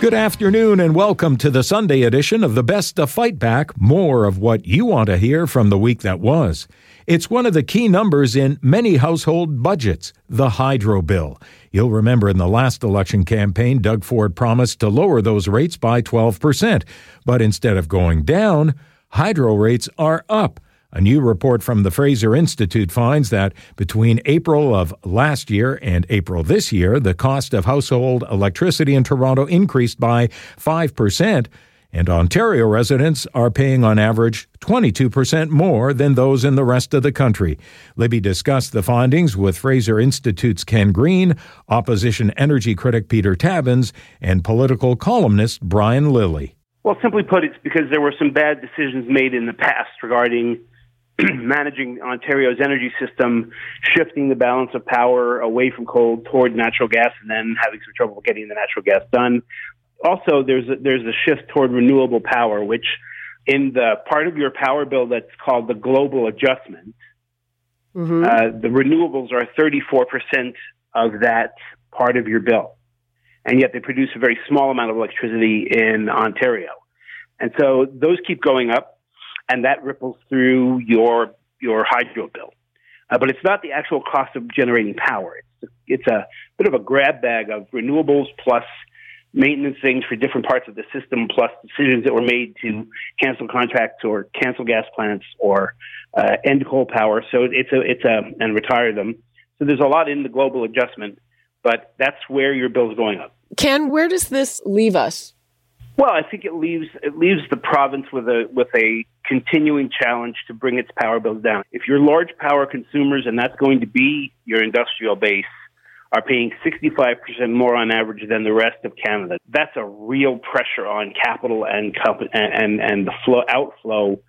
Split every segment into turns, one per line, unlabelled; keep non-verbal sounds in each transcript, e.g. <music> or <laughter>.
Good afternoon and welcome to the Sunday edition of the Best of Fight Back. More of what you want to hear from the week that was. It's one of the key numbers in many household budgets, the hydro bill. You'll remember in the last election campaign, Doug Ford promised to lower those rates by 12%. But instead of going down, hydro rates are up. A new report from the Fraser Institute finds that between April of last year and April this year, the cost of household electricity in Toronto increased by 5%, and Ontario residents are paying on average 22% more than those in the rest of the country. Libby discussed the findings with Fraser Institute's Ken Green, opposition energy critic Peter Tabuns, and political columnist Brian Lilley.
Well, simply put, it's because there were some bad decisions made in the past regarding <clears throat> managing Ontario's energy system, shifting the balance of power away from coal toward natural gas, and then having some trouble getting the natural gas done. Also, there's a, there's a shift toward renewable power, which in the part of your power bill that's called the global adjustment, mm-hmm. uh, the renewables are 34% of that part of your bill. And yet they produce a very small amount of electricity in Ontario. And so those keep going up and that ripples through your your hydro bill. Uh, but it's not the actual cost of generating power. It's it's a bit of a grab bag of renewables plus maintenance things for different parts of the system, plus decisions that were made to cancel contracts or cancel gas plants or uh, end coal power. So it's a it's a and retire them. So there's a lot in the global adjustment, but that's where your bill's going up.
Ken, where does this leave us?
Well, I think it leaves it leaves the province with a with a continuing challenge to bring its power bills down. If you're large power consumers, and that's going to be your industrial base, are paying 65% more on average than the rest of Canada. That's a real pressure on capital and and and the flow outflow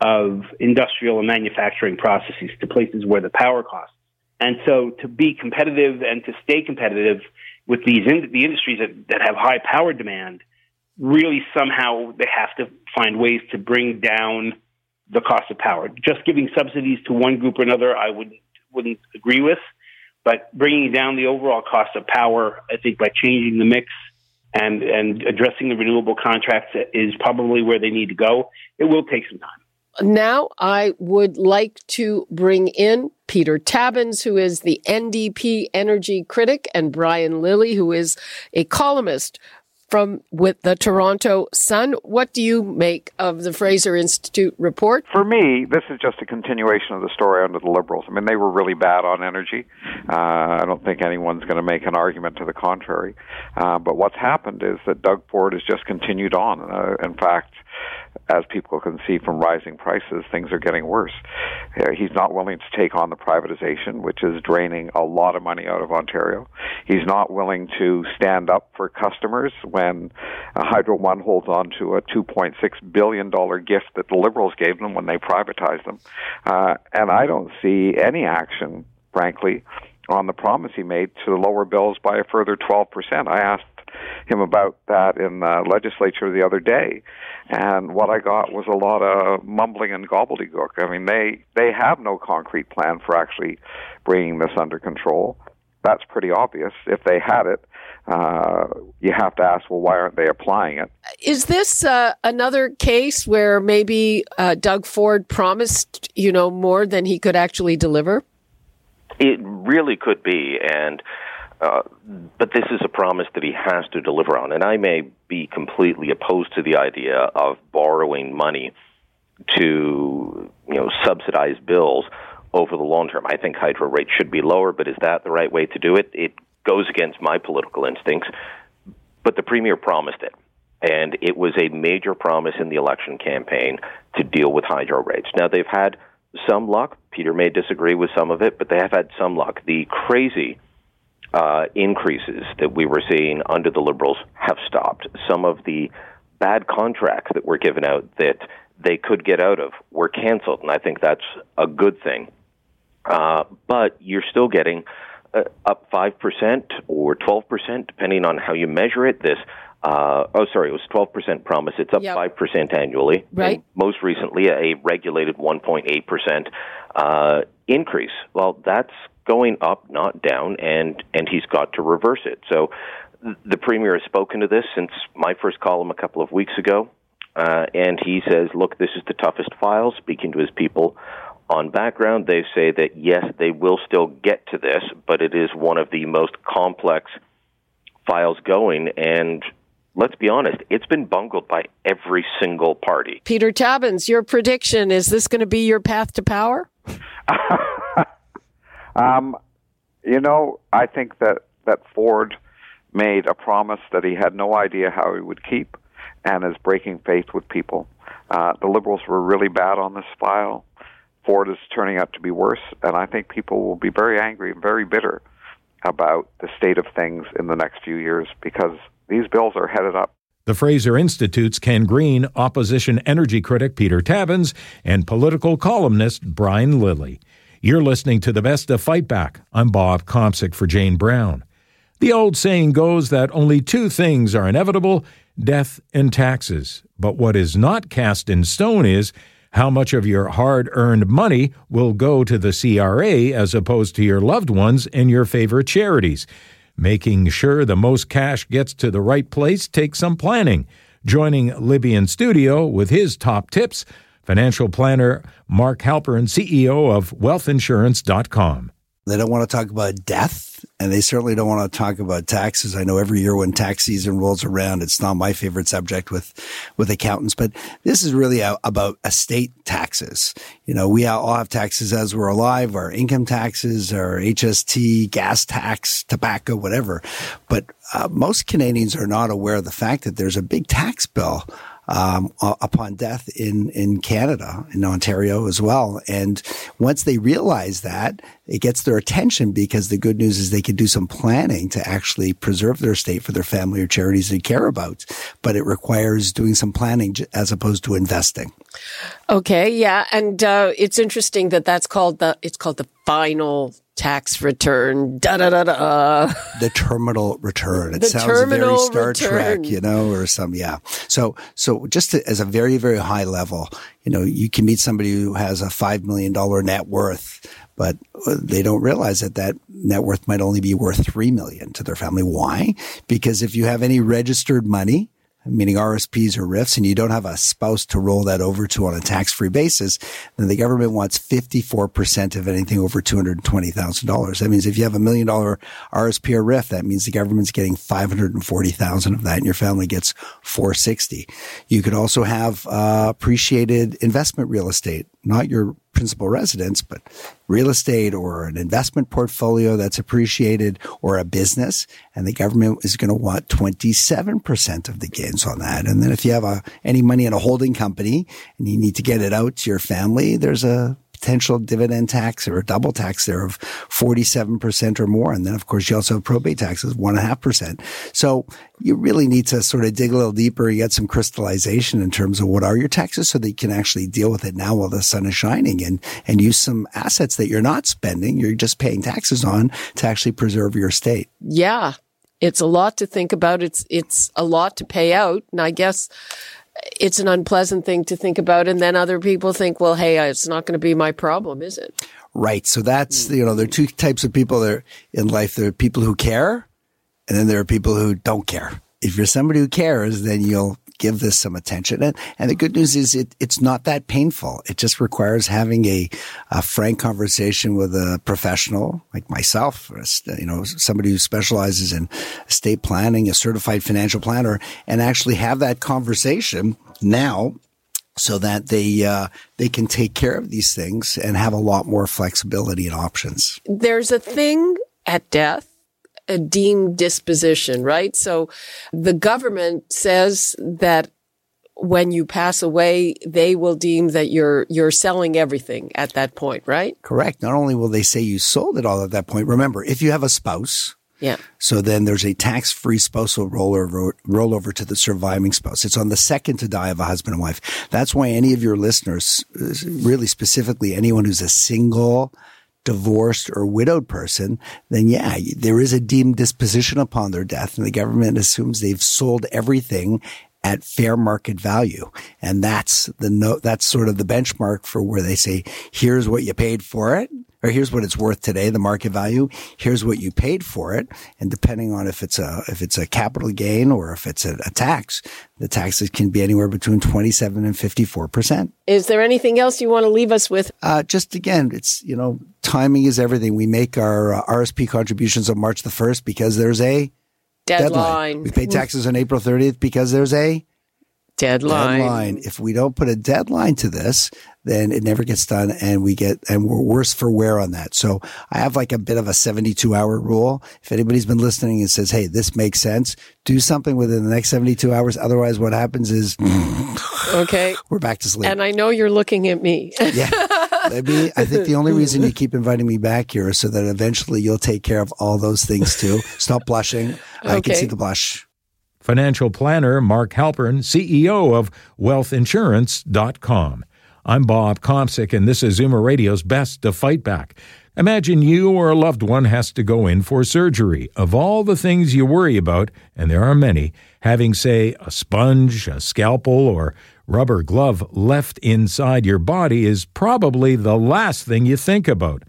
of industrial and manufacturing processes to places where the power costs. And so to be competitive and to stay competitive with these in, the industries that, that have high power demand, really somehow they have to find ways to bring down the cost of power. Just giving subsidies to one group or another, I would wouldn't agree with. But bringing down the overall cost of power, I think by changing the mix and and addressing the renewable contracts is probably where they need to go. It will take some time.
Now, I would like to bring in Peter Tabuns, who is the NDP energy critic, and Brian Lilley, who is a columnist from with the Toronto Sun. What do you make of the Fraser Institute report?
For me, this is just a continuation of the story under the Liberals. I mean, they were really bad on energy. Uh, I don't think anyone's going to make an argument to the contrary. Uh, but what's happened is that Doug Ford has just continued on. Uh, in fact, as people can see from rising prices, things are getting worse. Uh, he's not willing to take on the privatization, which is draining a lot of money out of Ontario. He's not willing to stand up for customers when uh, Hydro One holds on to a $2.6 billion gift that the Liberals gave them when they privatized them. Uh, and I don't see any action, frankly, on the promise he made to lower bills by a further 12%. I asked him about that in the legislature the other day, and what I got was a lot of mumbling and gobbledygook. I mean, they they have no concrete plan for actually bringing this under control. That's pretty obvious. If they had it, uh, you have to ask, well, why aren't they applying it?
Is this uh, another case where maybe uh, Doug Ford promised, you know, more than he could actually deliver?
It really could be, and uh, but this is a promise that he has to deliver on. And I may be completely opposed to the idea of borrowing money to, you know, subsidize bills over the long term. I think hydro rates should be lower, but is that the right way to do it? It goes against my political instincts. But the premier promised it. And it was a major promise in the election campaign to deal with hydro rates. Now, they've had some luck. Peter may disagree with some of it, but they have had some luck. The crazy uh, increases that we were seeing under the Liberals have stopped. Some of the bad contracts that were given out that they could get out of were canceled, and I think that's a good thing. Uh, but you're still getting uh, up 5% or 12%, depending on how you measure it. This, uh, oh, sorry, it was 12% promise. It's up yep. 5% annually.
Right.
most recently, a regulated 1.8% uh, increase. Well, that's going up, not down, and, and he's got to reverse it. So the Premier has spoken to this since my first column a couple of weeks ago. Uh, and he says, look, this is the toughest file, speaking to his people on background, they say that yes, they will still get to this, but it is one of the most complex files going. And let's be honest, it's been bungled by every single party.
Peter Tabuns, your prediction is this going to be your path to power? <laughs>
um, you know, I think that, that Ford made a promise that he had no idea how he would keep and is breaking faith with people. Uh, the Liberals were really bad on this file. Ford is turning out to be worse, and I think people will be very angry and very bitter about the state of things in the next few years because these bills are headed up.
The Fraser Institute's Ken Green, opposition energy critic Peter Tabuns, and political columnist Brian Lilley. You're listening to the best of Fight Back. I'm Bob Komsic for Jane Brown. The old saying goes that only two things are inevitable death and taxes. But what is not cast in stone is how much of your hard earned money will go to the CRA as opposed to your loved ones and your favorite charities. Making sure the most cash gets to the right place takes some planning. Joining Libby in studio with his top tips, financial planner Mark Halpern, CEO of wealthinsurance.com.
They don't want to talk about death, and they certainly don't want to talk about taxes. I know every year when tax season rolls around, it's not my favorite subject with with accountants, but this is really a, about estate taxes. You know, we all have taxes as we're alive: our income taxes, our HST, gas tax, tobacco, whatever. But uh, most Canadians are not aware of the fact that there's a big tax bill um, upon death in in Canada, in Ontario as well. And once they realize that, it gets their attention because the good news is they can do some planning to actually preserve their estate for their family or charities they care about. But it requires doing some planning as opposed to investing.
Okay, yeah, and uh, it's interesting that that's called the it's called the final tax return, da da da da.
The terminal return. It the sounds very Star return. Trek, you know, or some, yeah. So, so just to, as a very, very high level, you know, you can meet somebody who has a $5 million net worth, but uh, they don't realize that that net worth might only be worth 3 million to their family. Why? Because if you have any registered money, meaning RSPs or RRIFs, and you don't have a spouse to roll that over to on a tax free basis, then the government wants 54% of anything over $220,000. That means if you have a million dollar RSP or RRIF, that means the government's getting 540,000 of that and your family gets 460. You could also have uh, appreciated investment real estate, not your principal residence, but real estate or an investment portfolio that's appreciated or a business. And the government is going to want 27% of the gains on that. And then if you have a, any money in a holding company and you need to get it out to your family, there's a potential dividend tax or a double tax there of 47% or more. And then, of course, you also have probate taxes, one and a half percent. So you really need to sort of dig a little deeper, get some crystallization in terms of what are your taxes so that you can actually deal with it now while the sun is shining and, and use some assets that you're not spending. You're just paying taxes on to actually preserve your estate.
Yeah. It's a lot to think about. It's, it's a lot to pay out. And I guess it's an unpleasant thing to think about. And then other people think, well, hey, it's not going to be my problem, is it?
Right. So that's, you know, there are two types of people there in life. There are people who care and then there are people who don't care. If you're somebody who cares, then you'll give this some attention. And, and the good news is it, it's not that painful. It just requires having a, a frank conversation with a professional like myself, or, you know, somebody who specializes in estate planning, a certified financial planner, and actually have that conversation now so that they uh, they can take care of these things and have a lot more flexibility and options.
There's a thing at death a deemed disposition, right? So the government says that when you pass away, they will deem that you're you're selling everything at that point, right?
Correct. Not only will they say you sold it all at that point. Remember, if you have a spouse,
Yeah.
So then there's a tax-free spousal rollover, rollover to the surviving spouse. It's on the second to die of a husband and wife. That's why any of your listeners, really specifically anyone who's a single, divorced or widowed person, then yeah, there is a deemed disposition upon their death and the government assumes they've sold everything at fair market value. And that's the no, that's sort of the benchmark for where they say, here's what you paid for it or here's what it's worth today, the market value. Here's what you paid for it. And depending on if it's a, if it's a capital gain or if it's a, a tax, the taxes can be anywhere between 27 and 54%.
Is there anything else you want to leave us with?
Uh, just again, it's, you know, timing is everything. We make our uh, RSP contributions on March the 1st because there's a
deadline.
deadline. We pay taxes on April 30th because there's a
deadline.
deadline. If we don't put a deadline to this, then it never gets done and we get, and we're worse for wear on that. So I have like a bit of a 72 hour rule. If anybody's been listening and says, Hey, this makes sense, do something within the next 72 hours. Otherwise, what happens is,
okay, <laughs>
we're back to sleep.
And I know you're looking at me.
yeah. <laughs> <laughs> I, I think the only reason you keep inviting me back here is so that eventually you'll take care of all those things too. Stop blushing. Okay. I can see the blush
financial planner Mark Halpern, CEO of wealthinsurance.com. I'm Bob Komsic, and this is Zoomer Radio's Best to Fight Back. Imagine you or a loved one has to go in for surgery. Of all the things you worry about, and there are many, having, say, a sponge, a scalpel, or rubber glove left inside your body is probably the last thing you think about.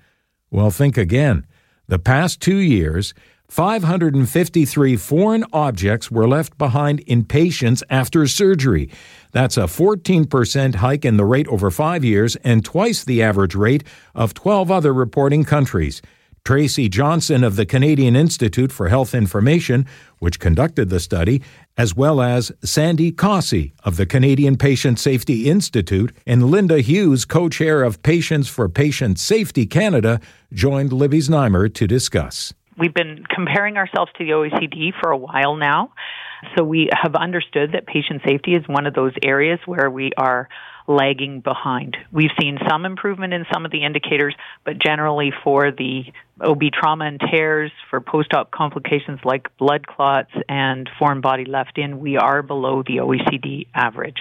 Well, think again. The past two years, 553 foreign objects were left behind in patients after surgery. That's a 14% hike in the rate over five years and twice the average rate of 12 other reporting countries. Tracy Johnson of the Canadian Institute for Health Information, which conducted the study, as well as Sandi Kossey of the Canadian Patient Safety Institute and Linda Hughes, co chair of Patients for Patient Safety Canada, joined Libby Znaimer to discuss
we've been comparing ourselves to the OECD for a while now. So we have understood that patient safety is one of those areas where we are lagging behind. We've seen some improvement in some of the indicators, but generally for the OB trauma and tears, for post op complications like blood clots and foreign body left in, we are below the OECD average.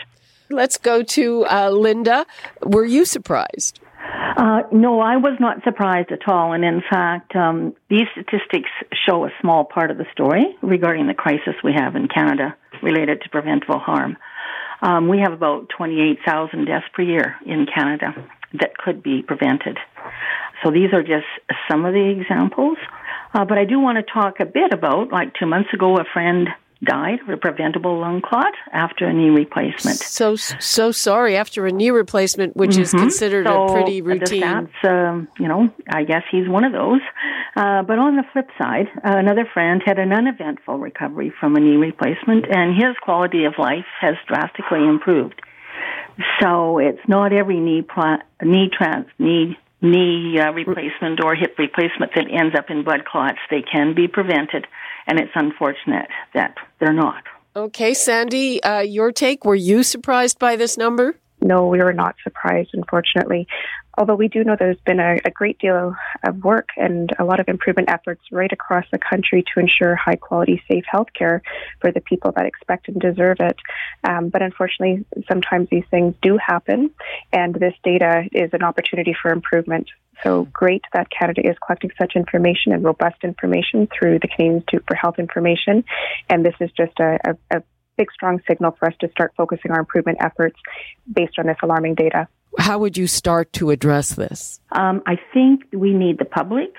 Let's go to uh, Linda. Were you surprised?
Uh, no, I was not surprised at all. And in fact, um, these statistics show a small part of the story regarding the crisis we have in Canada related to preventable harm. Um, we have about 28,000 deaths per year in Canada that could be prevented. So these are just some of the examples. Uh, but I do want to talk a bit about, like two months ago, a friend died of a preventable lung clot after a knee replacement.
So so sorry after a knee replacement, which mm-hmm. is considered
so
a pretty routine.
Stats, um, you know, I guess he's one of those. Uh, but on the flip side, uh, another friend had an uneventful recovery from a knee replacement, and his quality of life has drastically improved. So it's not every knee pla- knee trans knee knee uh, replacement or hip replacement that ends up in blood clots. They can be prevented and it's unfortunate that they're not.
Okay, Sandi, uh, your take. Were you surprised by this number?
No, we were not surprised, unfortunately. Although we do know there's been a, a, great deal of work and a lot of improvement efforts right across the country to ensure high quality, safe healthcare for the people that expect and deserve it. Um, but unfortunately, sometimes these things do happen, and this data is an opportunity for improvement. So great that Canada is collecting such information and robust information through the Canadian Institute for Health Information. And this is just a, a, a big, strong signal for us to start focusing our improvement efforts based on this alarming data.
How would you start to address this?
Um, I think we need the public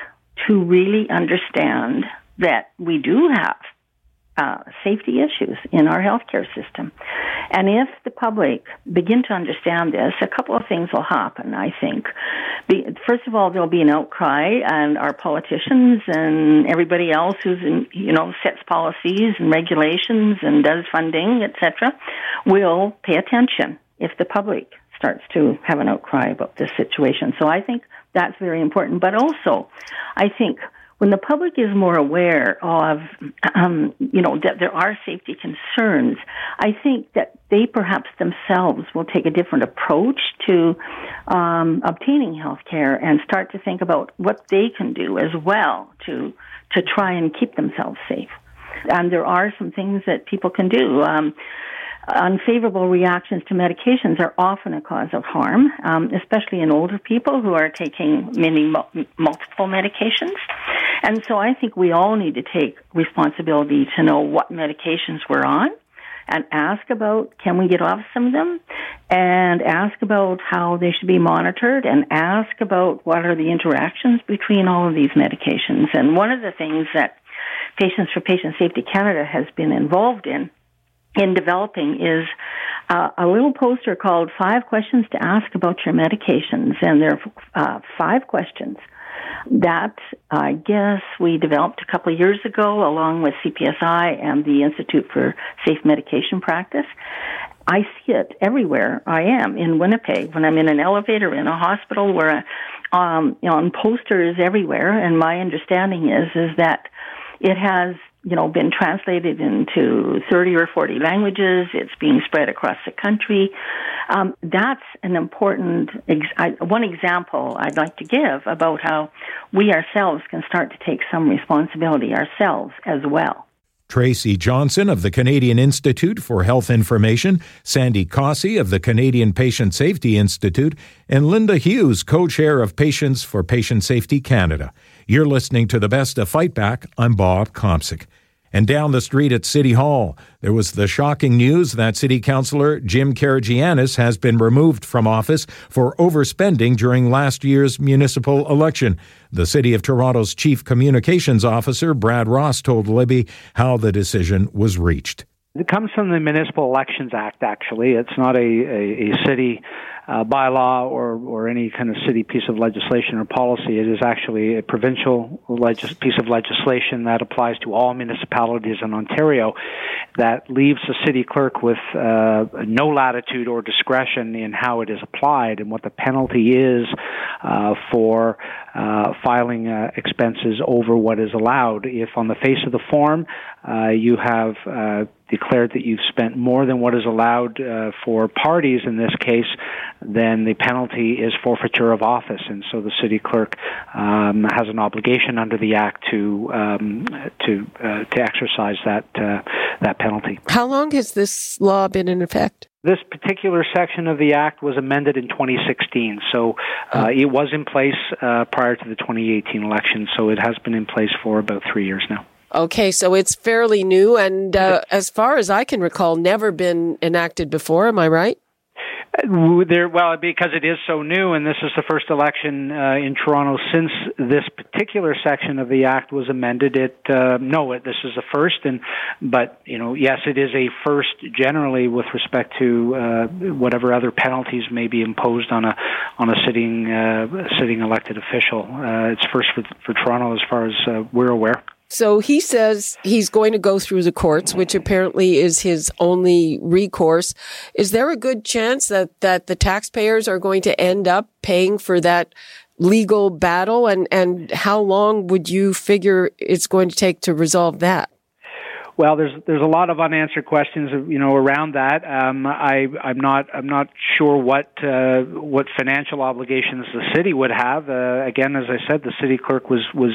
to really understand that we do have uh, safety issues in our healthcare system. And if the public begin to understand this, a couple of things will happen, I think. Be, first of all, there'll be an outcry, and our politicians and everybody else who's, in, you know, sets policies and regulations and does funding, etc., will pay attention if the public starts to have an outcry about this situation. So I think that's very important. But also, I think when the public is more aware of, um, you know, that there are safety concerns, I think that they perhaps themselves will take a different approach to um, obtaining health care and start to think about what they can do as well to to try and keep themselves safe. And there are some things that people can do. Um, unfavorable reactions to medications are often a cause of harm, um, especially in older people who are taking many multiple medications. And so I think we all need to take responsibility to know what medications we're on and ask about can we get off some of them and ask about how they should be monitored and ask about what are the interactions between all of these medications. And one of the things that Patients for Patient Safety Canada has been involved in in developing is uh, a little poster called Five Questions to Ask About Your Medications. And there are uh, five questions that I guess we developed a couple of years ago along with CPSI and the Institute for Safe Medication Practice. I see it everywhere I am in Winnipeg when I'm in an elevator in a hospital where um, on posters everywhere. And my understanding is is that it has you know, been translated into 30 or 40 languages. It's being spread across the country. Um, that's an important, ex- I, one example I'd like to give about how we ourselves can start to take some responsibility ourselves as well.
Tracy Johnson of the Canadian Institute for Health Information, Sandi Kossey of the Canadian Patient Safety Institute, and Linda Hughes, co chair of Patients for Patient Safety Canada. You're listening to the best of Fight Back. I'm Bob Komsic. And down the street at City Hall, there was the shocking news that City Councillor Jim Karygiannis has been removed from office for overspending during last year's municipal election. The City of Toronto's Chief Communications Officer, Brad Ross, told Libby how the decision was reached.
It comes from the Municipal Elections Act, actually. It's not a, a, a city uh, bylaw or, or any kind of city piece of legislation or policy. It is actually a provincial legis- piece of legislation that applies to all municipalities in Ontario that leaves the city clerk with uh, no latitude or discretion in how it is applied and what the penalty is uh, for uh, filing uh, expenses over what is allowed. If on the face of the form uh, you have uh, declared that you've spent more than what is allowed uh, for parties in this case, then the penalty is forfeiture of office. And so the city clerk um, has an obligation under the act to um, to uh, to exercise that uh, that penalty.
How long has this law been in effect?
This particular section of the act was amended in 2016, so uh, oh. it was in place uh, prior to the 2018 election. So it has been in place for about three years now.
Okay, so it's fairly new, and uh, as far as I can recall, never been enacted before. Am I right?
There, well, because it is so new, and this is the first election uh, in Toronto since this particular section of the act was amended. It uh, no, it, this is the first, and but you know, yes, it is a first generally with respect to uh, whatever other penalties may be imposed on a on a sitting uh, sitting elected official. Uh, it's first for, for Toronto as far as uh, we're aware.
So he says he's going to go through the courts, which apparently is his only recourse. Is there a good chance that, that the taxpayers are going to end up paying for that legal battle? And, and how long would you figure it's going to take to resolve that?
Well, there's there's a lot of unanswered questions, you know, around that. Um, I I'm not I'm not sure what uh, what financial obligations the city would have. Uh, again, as I said, the city clerk was was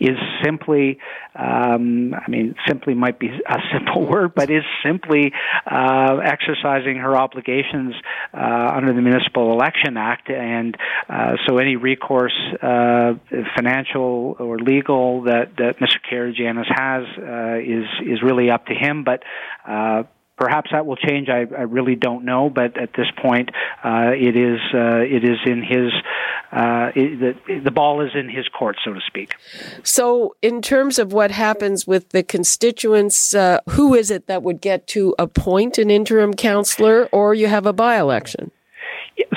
is simply, um, I mean, simply might be a <laughs> simple word, but is simply uh, exercising her obligations uh, under the Municipal Election Act, and uh, so any recourse, uh, financial or legal, that that Mr. Karygiannis has is is really up to him. But uh, perhaps that will change. I, I really don't know. But at this point, uh, it is uh, it is in his uh, it, the the ball is in his court, so to speak.
So, in terms of what happens with the constituents, uh, who is it that would get to appoint an interim counselor, or you have a by election?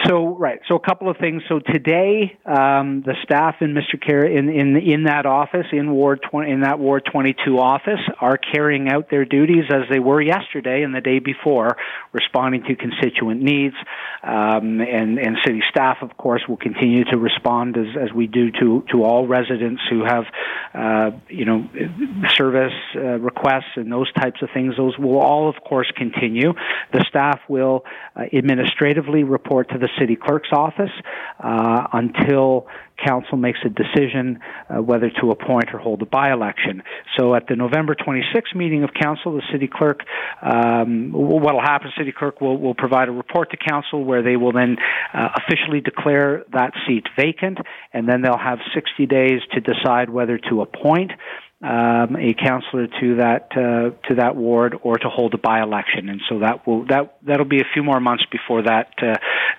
So right, so a couple of things. So today, um, the staff in Mr. Care in, in in that office in Ward 20, in that Ward 22 office are carrying out their duties as they were yesterday and the day before, responding to constituent needs. Um, and and city staff, of course, will continue to respond as as we do to to all residents who have, uh, you know, service uh, requests and those types of things. Those will all, of course, continue. The staff will uh, administratively report to the city clerk's office uh, until council makes a decision uh, whether to appoint or hold a by-election. So at the November 26th meeting of council, the city clerk, um, what will happen, city clerk will, will provide a report to council where they will then uh, officially declare that seat vacant, and then they'll have 60 days to decide whether to appoint um, a councillor to that uh, to that ward or to hold a by election, and so that will that that'll be a few more months before that uh,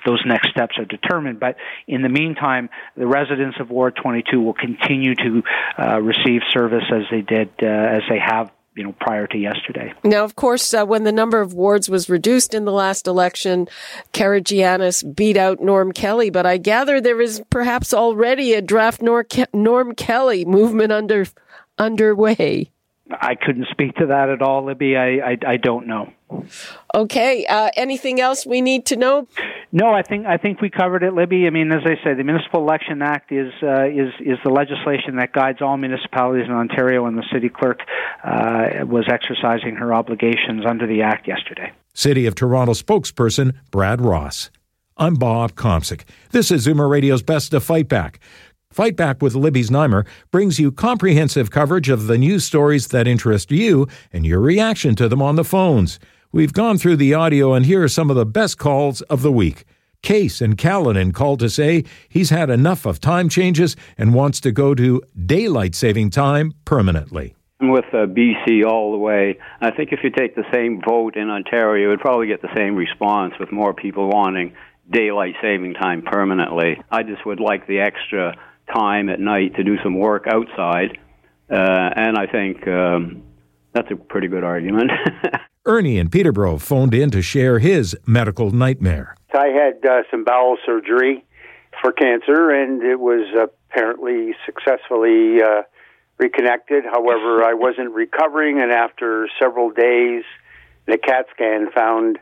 those next steps are determined. But in the meantime, the residents of Ward 22 will continue to uh, receive service as they did uh, as they have you know, prior to yesterday.
Now, of course, uh, when the number of wards was reduced in the last election, Karygiannis beat out Norm Kelly. But I gather there is perhaps already a draft Norm Kelly movement under underway?
I couldn't speak to that at all, Libby. I, I, I don't know.
Okay. Uh, anything else we need to know?
No, I think I think we covered it, Libby. I mean, as I said, the Municipal Election Act is uh, is is the legislation that guides all municipalities in Ontario, and the city clerk uh, was exercising her obligations under the act yesterday.
City of Toronto spokesperson Brad Ross. I'm Bob Komsic. This is Zoomer Radio's Best to Fight Back. Fight Back with Libby Znaimer brings you comprehensive coverage of the news stories that interest you and your reaction to them on the phones. We've gone through the audio, and here are some of the best calls of the week. Case and Caledon called to say he's had enough of time changes and wants to go to daylight saving time permanently.
I'm with uh, BC all the way. I think if you take the same vote in Ontario, you would probably get the same response with more people wanting daylight saving time permanently. I just would like the extra time at night to do some work outside, uh, and I think um, that's a pretty good argument. <laughs>
Ernie in Peterborough phoned in to share his medical nightmare.
I had uh, some bowel surgery for cancer, and it was apparently successfully uh, reconnected. However, I wasn't recovering, and after several days, the CAT scan found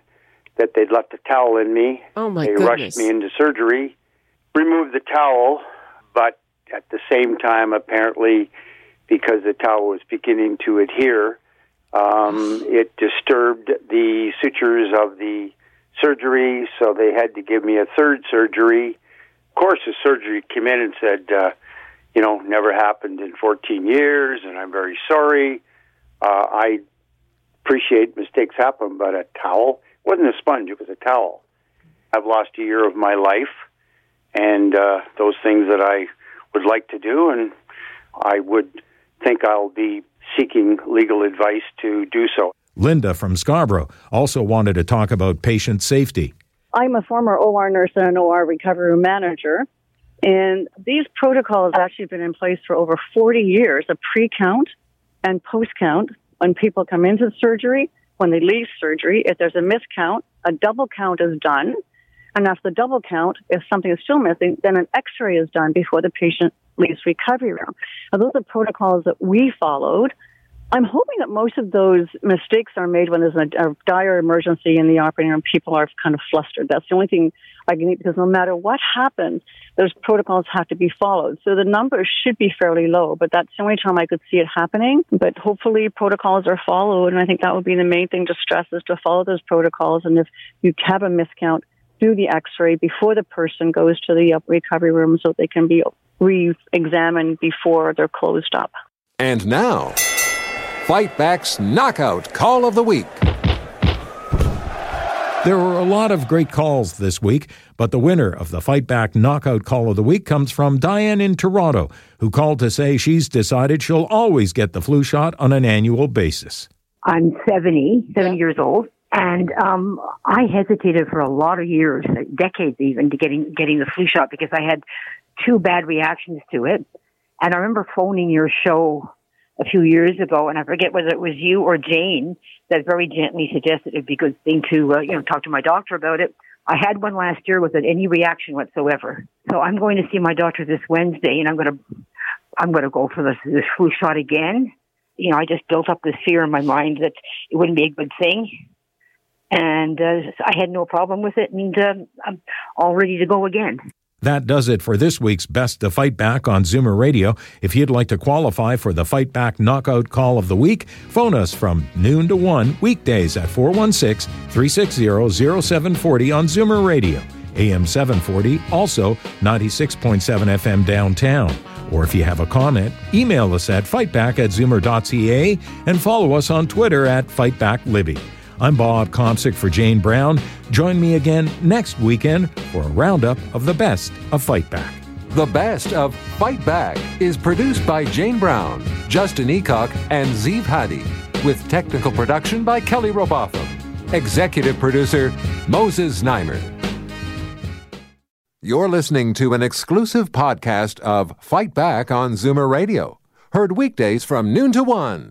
that they'd left a towel in me.
Oh my
they
goodness!
rushed me into surgery, removed the towel, but at the same time, apparently, because the towel was beginning to adhere, um, it disturbed the sutures of the surgery, so they had to give me a third surgery. Of course, the surgery came in and said, uh, you know, never happened in 14 years, and I'm very sorry. Uh, I appreciate mistakes happen, but a towel it wasn't a sponge; it was a towel. I've lost a year of my life and uh, those things that I would like to do, and I would think I'll be seeking legal advice to do so.
Linda from Scarborough also wanted to talk about patient safety.
I'm a former OR nurse and an OR recovery manager, and these protocols have actually been in place for over 40 years a pre count and post count when people come into surgery, when they leave surgery. If there's a miscount, a double count is done and after the double count, if something is still missing, then an x-ray is done before the patient leaves recovery room. Now, those are protocols that we followed. I'm hoping that most of those mistakes are made when there's a, a dire emergency in the operating room. People are kind of flustered. That's the only thing I can eat because no matter what happens, those protocols have to be followed. So the numbers should be fairly low, but that's the only time I could see it happening. But hopefully protocols are followed. And I think that would be the main thing to stress is to follow those protocols. And if you have a miscount, do the x-ray before the person goes to the recovery room so they can be re-examined before they're closed up.
And now, Fight Back's Knockout Call of the Week.
There were a lot of great calls this week, but the winner of the Fight Back Knockout Call of the Week comes from Diane in Toronto, who called to say she's decided she'll always get the flu shot on an annual basis.
I'm 70, 70 years old, and um, I hesitated for a lot of years, decades even, to getting getting the flu shot because I had two bad reactions to it. And I remember phoning your show a few years ago, and I forget whether it was you or Jane that very gently suggested it'd be a good thing to uh, you know talk to my doctor about it. I had one last year without any reaction whatsoever. So I'm going to see my doctor this Wednesday, and I'm going to I'm going to go for this, this flu shot again. You know, I just built up this fear in my mind that it wouldn't be a good thing, and uh, I had no problem with it, and uh, I'm all ready to go again.
That does it for this week's Best to Fight Back on Zoomer Radio. If you'd like to qualify for the Fight Back Knockout Call of the Week, phone us from noon to 1 weekdays at 416 360 0740 on Zoomer Radio, AM 740, also 96.7 FM downtown. Or if you have a comment, email us at fightback at zoomer.ca and follow us on Twitter at FightbackLibby. I'm Bob Komsic for Jane Brown. Join me again next weekend for a roundup of the best of Fight Back.
The best of Fight Back is produced by Jane Brown, Justin Eacock, and Zeev Hadi, with technical production by Kelly Robotham. Executive producer Moses Znaimer. You're listening to an exclusive podcast of Fight Back on Zoomer Radio, heard weekdays from noon to one.